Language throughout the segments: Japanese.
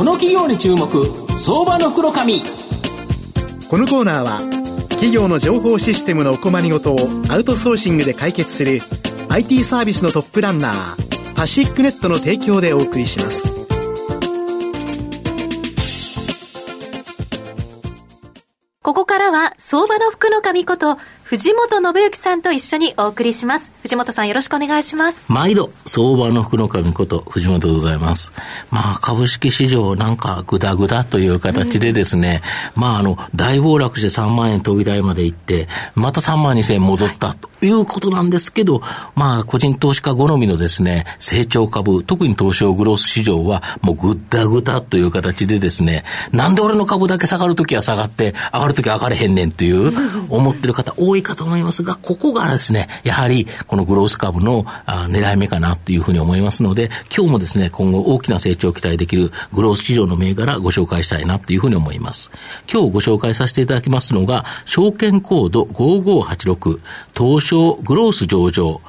この企業に注目相場の袋紙このコーナーは企業の情報システムのお困りごとをアウトソーシングで解決する IT サービスのトップランナーパシックネットの提供でお送りします。ここからは相場の福の神こと藤本信之さんと一緒にお送りします。藤本さんよろしくお願いします。毎度、相場の福の神こと藤本でございます。まあ、株式市場なんかぐだぐだという形でですね、うん、まあ、あの、大暴落して3万円飛び台まで行って、また3万2千円戻ったということなんですけど、まあ、個人投資家好みのですね、成長株、特に東証グロース市場はもうぐだぐだという形でですね、なんで俺の株だけ下がるときは下がって、上がるときは上がれへんねんという思ってる方多いいかと思いますが、ここがですね、やはりこのグロース株のあ狙い目かなというふうに思いますので、今日もですね、今後大きな成長を期待できるグロース市場の銘柄ご紹介したいなというふうに思います。今日ご紹介させていただきますのが、証券コード5586、東証グロース上場、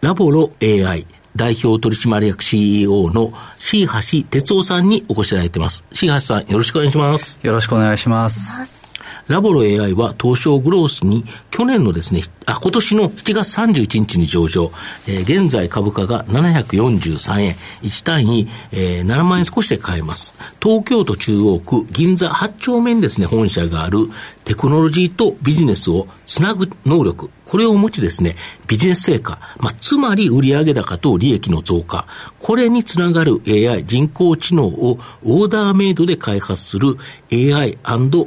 ラボロ AI、代表取締役 CEO の C 橋哲夫さんにお越しいただいています。C 橋さん、よろしくお願いします。よろしくお願いします。ラボロ AI は東証グロースに去年のですね、あ、今年の7月31日に上場、えー、現在株価が743円、1単位、えー、7万円少しで買えます。東京都中央区銀座8丁目にですね、本社があるテクノロジーとビジネスをつなぐ能力、これを持ちですね、ビジネス成果、まあ、つまり売上高と利益の増加、これにつながる AI、人工知能をオーダーメイドで開発する AI&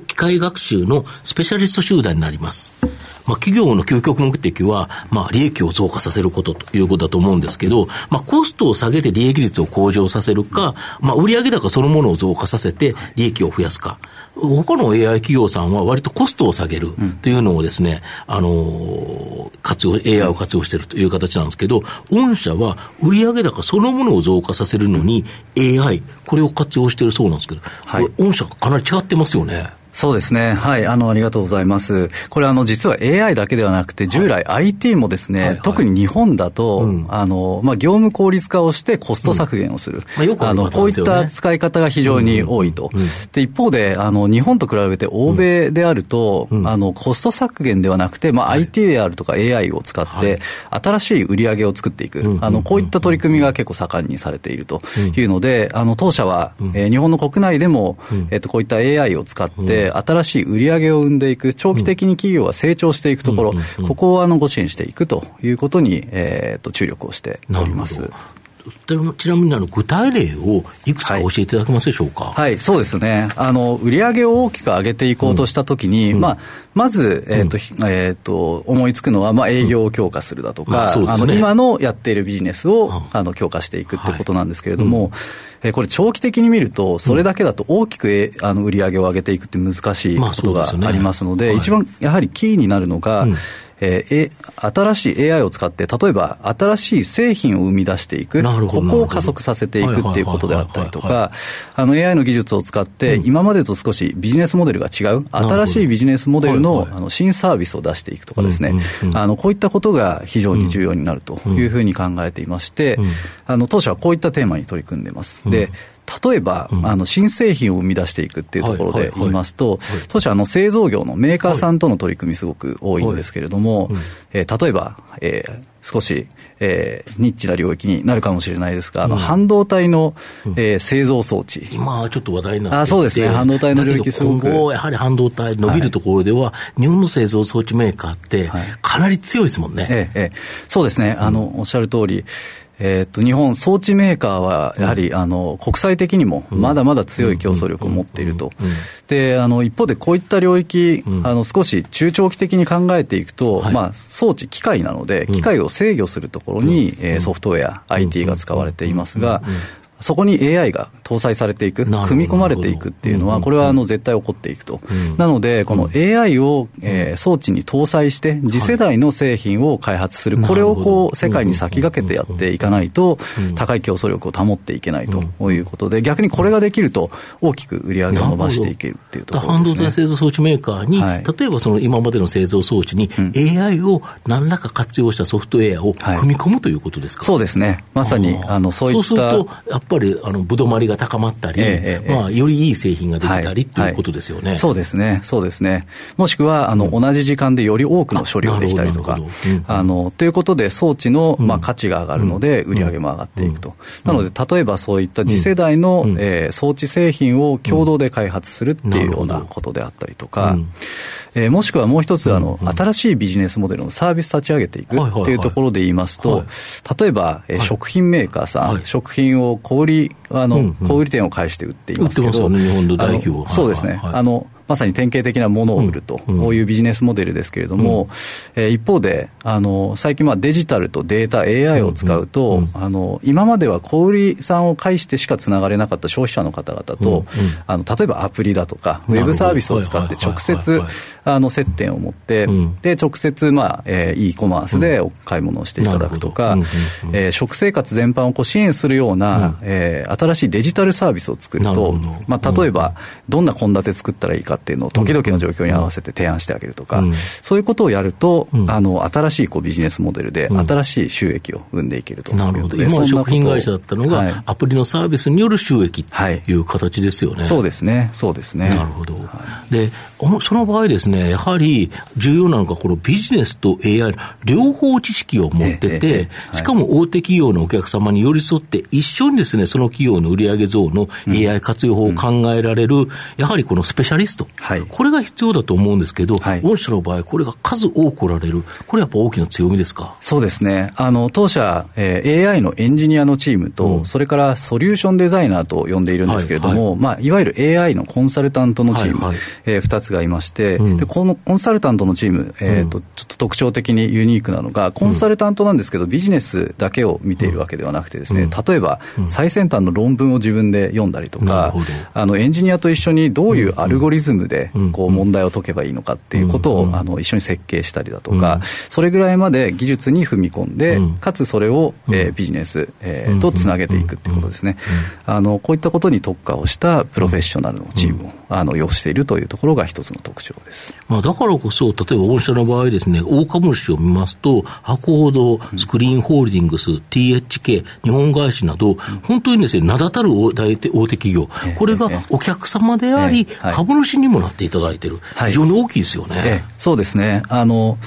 機械学習のスペシャリスト集団になります。まあ、企業の究極目的は、まあ、利益を増加させることということだと思うんですけど、まあ、コストを下げて利益率を向上させるか、まあ、売上高そのものを増加させて利益を増やすか。他の AI 企業さんは割とコストを下げるというのをですね、うん、あの、活用、AI を活用しているという形なんですけど、御社は売上高そのものを増加させるのに AI、これを活用しているそうなんですけど、はい、御社かなり違ってますよね。そうですね。はい。あの、ありがとうございます。これ、あの、実は AI だけではなくて、従来 IT もですね、はいはい。はい、特に日本だと、うん、あの、まあ、業務効率化をしてコスト削減をする。うん。まあ、よくあの、こういった使い方が非常に多いと。うん。うん、で、一方で、あの、日本と比べて欧米であると、あの、コスト削減ではなくて、まあ、IT であるとか AI を使って、新しい売り上げを作っていく。あの、こういった取り組みが結構盛んにされているというので、あの、当社は、えー、日本の国内でも、えっと、こういった AI を使って、新しい売り上げを生んでいく、長期的に企業は成長していくところ、ここをあのご支援していくということに、えー、と注力をしております。ちなみにあの具体例をいくつか教えていただけますでしょうか、はい、はい、そうですね。あの、売上を大きく上げていこうとしたときに、うん、まあ、まず、えーとうん、えーと、思いつくのは、まあ、営業を強化するだとか、うんまあね、あの今のやっているビジネスを、あの強化していくってことなんですけれども、はい。えこれ、長期的に見ると、それだけだと大きく、あの売り上げを上げていくって難しいことがありますので、一番やはりキーになるのが、えー、新しい AI を使って、例えば新しい製品を生み出していく、ここを加速させていくっていうことであったりとか、AI の技術を使って、今までと少しビジネスモデルが違う、新しいビジネスモデルのあの新サービスを出していくとかですね、あのこういったことが非常に重要になるというふうに考えていまして、あの当社はこういったテーマに取り組んでいます。で例えば、うん、あの新製品を生み出していくっていうところで言いますと、当社、製造業のメーカーさんとの取り組み、すごく多いんですけれども、はい。えー、例えば、えー、少し、えー、ニッチな領域になるかもしれないですが、あの半導体の、えー、製造装置。今、ちょっと話題になってあそうですね、半導体の領域すごく。今後、やはり半導体伸びるところでは、はい、日本の製造装置メーカーって、かなり強いですもんね。ええええ、そうですね、あの、おっしゃる通り、えー、と日本、装置メーカーはやはり、あの国際的にもまだまだ強い競争力を持っていると、であの一方でこういった領域、あの少し中長期的に考えていくと、まあ、装置、機械なので、機械を制御するところに、えソフトウェア、IT が使われていますが、そこに AI が搭載されていく、組み込まれていくっていうのは、これはあの絶対起こっていくと、なので、この AI を、え装置に搭載して、次世代の製品を開発する、これをこう世界に先駆けてやっていかないと、高い競争力を保っていけないということで、逆にこれができると、大きく売り上げを伸ばしていけるっていうところです、ね、半導体製造装置メーカーに、はい、例えばその今までの製造装置に、AI を何らか活用したソフトウェアを組み込むということですか、そうですね、まさにあのそういった。そうするとぱりあのぶどまりが高まったり、えー、まあ、よりいい製品ができたりっていうことですよね、そうですね、そうですね。もしくはあの、同じ時間でより多くの処理ができたりとか、あのということで、装置の、まあ、価値が上がるので、売り上げも上がっていくと。なので、例えばそういった次世代の、えー、装置製品を共同で開発するっていうようなことであったりとか、えー、もしくはもう一つあの、新しいビジネスモデルのサービス立ち上げていくっていうところで言いますと、例えば、えー、食品メーカーさん、食品を小売あの、小売店を介して売っていますけど、売ってますよね、日本の代表そうですね、あのまさに典型的なものを売ると、こういうビジネスモデルですけれども、えー、一方で、あの最近、デジタルとデータ、AI を使うと、あの今までは小売さんを介してしかつながれなかった消費者の方々と、あの例えばアプリだとか、ウェブサービスを使って直接あの接点を持って、で直接、まあえー、e コマースでお買い物をしていただくとか、えー、食生活全般をこう支援するような、えー、新しいデジタルサービスを作ると、まあ、例えば、どんな献立作ったらいいかっていうのを時々の状況に合わせて提案してあげるとか、うん、そういうことをやると、うん、あの新しいこうビジネスモデルで、新しい収益を生んでいけるとなるほど、今、食品会社だったのが、はい、アプリのサービスによる収益という形ですよね、はい、そうですね、そうですね。なるほど、はい、でその場合ですね、やはり重要なのが、このビジネスと AI、両方知識を持ってて、しかも大手企業のお客様に寄り添って、一緒にですね、その企業の売上増の AI 活用法を考えられる、やはりこのスペシャリスト、はい、これが必要だと思うんですけど、はい、御社の場合、これが数多くおられる、これやっぱ大きな強みですか？そうですね、あの当社、えー、AI のエンジニアのチームと、うん、それからソリューションデザイナーと呼んでいるんですけれども、はいはい。まあ、いわゆる AI のコンサルタントのチーム、はいはい。えー、2つがいまして、うん、で、このコンサルタントのチーム、えーと、ちょっと特徴的にユニークなのが、コンサルタントなんですけど、ビジネスだけを見ているわけではなくてですね、例えば、最先端の論文を自分で読んだりとか、あのエンジニアと一緒にどういうアルゴリズムでこう問題を解けばいいのかっていうことを、あの一緒に設計したりだとか、それぐらいまで技術に踏み込んで、かつそれを、えー、ビジネス、えー、とつなげていくっていうことですね、あのこういったことに特化をしたプロフェッショナルのチームを、あの要しているというところが一つの特徴です、まあ、だからこそ、例えば御社の場合ですね、大株主を見ますと、博報堂、スクリーンホールディングス、THK、日本外資など、本当にですね、名だたる大手大手企業、これがお客様であり、株主にもなっていただいてい。る、非常に大きいですよね。そうですね。あの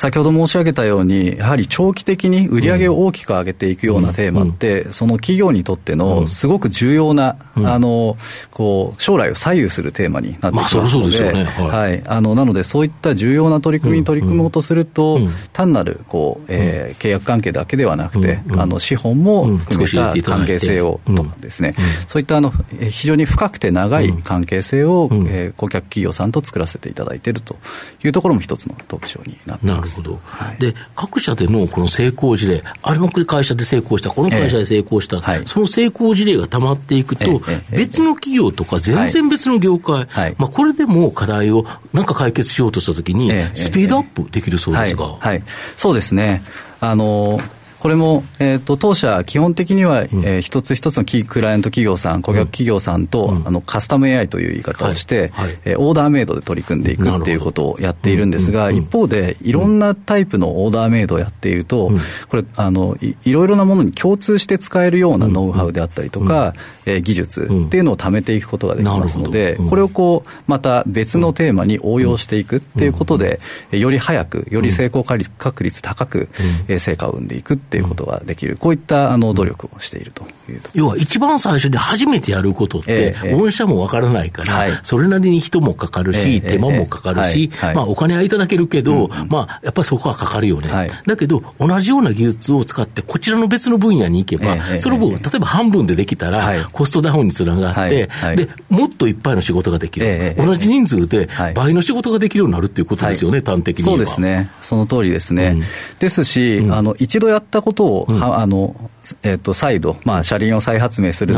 先ほど申し上げたように、やはり長期的に売り上げを大きく上げていくようなテーマって、その企業にとってのすごく重要な、あのこう将来を左右するテーマになってきますので、はい。あのなので、そういった重要な取り組みに取り組もうとすると、単なるこう、えー、契約関係だけではなくて、あの資本も含めた関係性をとかですね、そういったあの非常に深くて長い関係性を、えー、顧客企業さんと作らせていただいているというところも一つの特徴になっています。ほど、はい、で各社でのこの成功事例、あれの会社で成功した、この会社で成功した、えーはい、その成功事例がたまっていくと、えー、別の企業とか、全然別の業界、はい、まあ、これでも課題をなんか解決しようとしたときに、スピードアップできるそうですが。はい。そうですね。あのこれも、えーと、当社、基本的には、うん、えー、一つ一つのキークライアント企業さん、顧客企業さんと、うん、あのカスタム AI という言い方をして、はい。はい、えー、オーダーメイドで取り組んでいくっていうことをやっているんですが、一方で、いろんなタイプのオーダーメイドをやっていると、うん、これあのい、いろいろなものに共通して使えるようなノウハウであったりとか、えー、技術っていうのを貯めていくことができますので、これをこうまた別のテーマに応用していくっていうことで、より早く、より成功確率高く、えー、成果を生んでいくっていうことができる。る、こういったあの努力をしているという要は一番最初に初めてやることって、御社もわからないから、それなりに人もかかるし、手間もかかるし、まあお金はいただけるけど、まあやっぱりそこはかかるよね。だけど、同じような技術を使って、こちらの別の分野に行けば、その分、例えば半分でできたら、コストダウンにつながって、で、もっといっぱいの仕事ができる。同じ人数で倍の仕事ができるようになるっていうことですよね、端的にそうですね。その通りですね。ですし、あの、一度やったことを、あの、えっ、と、再度、まあ、車輪を再発明する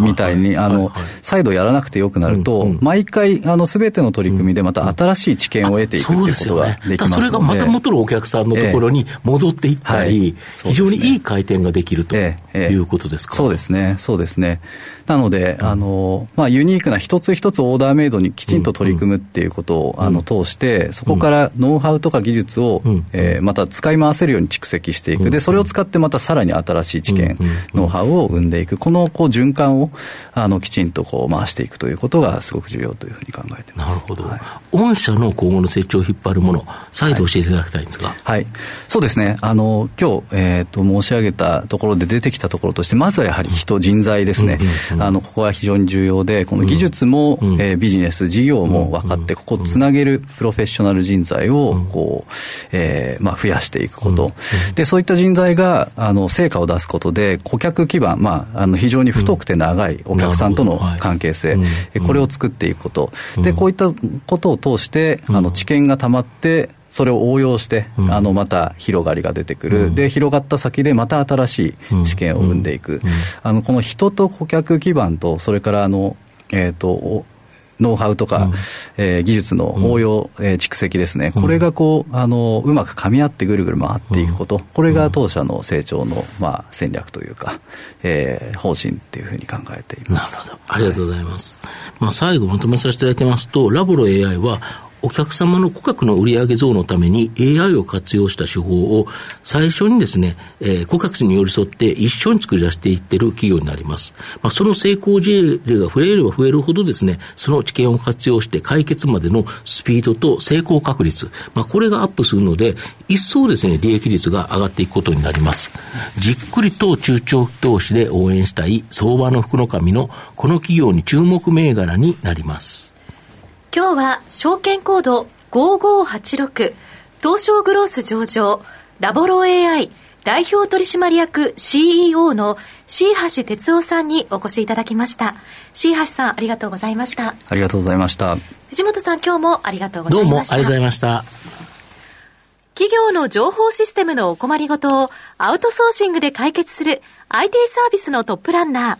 みたいに、あの、再度やらなくてよくなると、毎回、あの、すべての取り組みでまた新しい知見を得ていくっていうことができますので、それがまた元のお客さんのところに戻っていったり、非常にいい回転ができるということですか、そうですね、そうですね。なので、あの、まあ、ユニークな一つ一つオーダーメイドにきちんと取り組むっていうことを、あの、通して、そこからノウハウとか技術を、えまた使い回せるように蓄積していく。で、それを使ってまたさらに新しい知見、ノウハウを生んでいく、このこう循環をあのきちんとこう回していくということがすごく重要というふうに考えてます。なるほど。はい、御社の今後の成長を引っ張るもの、再度教えていただきたいんですが。はい。はい、そうですね。あの、今日、えっ、ー、と、申し上げたところで出てきたところとして、まずはやはり人、人材ですね。あの、ここは非常に重要で、この技術も、うん、えー、ビジネス、事業も分かって、ここをつなげるプロフェッショナル人材を、こう、えー、まあ、増やしていくこと。で、そういった人材が、あの、成果を出すことで、顧客基盤、まあ、あの、非常に太くて長いお客さんとの関係性、これを作っていくこと。で、こういったことを通して、あの、知見がたまって、それを応用して、あのまた広がりが出てくる、で広がった先でまた新しい知見を生んでいく、あのこの人と顧客基盤と、それからあの、えーとノウハウとか、うん、えー、技術の応用、うん、えー、蓄積ですね、これがこうあのうまくかみ合ってぐるぐる回っていくこと、うん、これが当社の成長の、まあ、戦略というか、えー、方針っていうふうに考えています。なるほど。ありがとうございます。はい、まあ、最後まとめさせていただきますと、ラボロ AI はお客様の顧客の売上増のために AI を活用した手法を最初にですね、えー、顧客に寄り添って一緒に作り出していってる企業になります。まあ、その成功事例が増えれば増えるほどですね、その知見を活用して解決までのスピードと成功確率、まあ、これがアップするので、一層ですね、利益率が上がっていくことになります。じっくりと中長期投資で応援したい相場の福の神のこの企業に注目銘柄になります。今日は証券コード5586東証グロース上場ラボロ AI 代表取締役 CEO の椎橋哲夫さんにお越しいただきました。椎橋さんありがとうございました。ありがとうございました。藤本さん今日もありがとうございました。どうもありがとうございました。企業の情報システムのお困りごとをアウトソーシングで解決する IT サービスのトップランナー。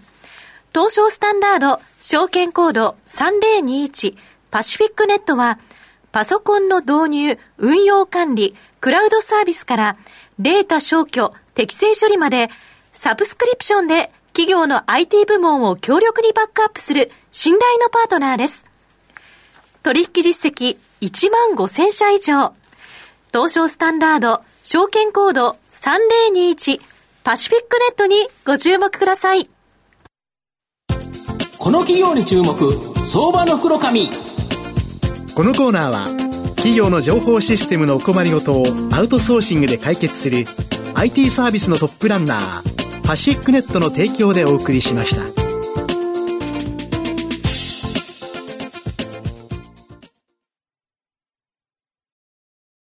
東証スタンダード証券コード3021パシフィックネットは、パソコンの導入、運用管理、クラウドサービスから、データ消去、適正処理まで、サブスクリプションで企業の IT 部門を強力にバックアップする信頼のパートナーです。取引実績1万5000社以上。東証スタンダード、証券コード3021パシフィックネットにご注目ください。この企業に注目、相場の黒髪。このコーナーは企業の情報システムのお困りごとをアウトソーシングで解決する IT サービスのトップランナーパシックネットの提供でお送りしました。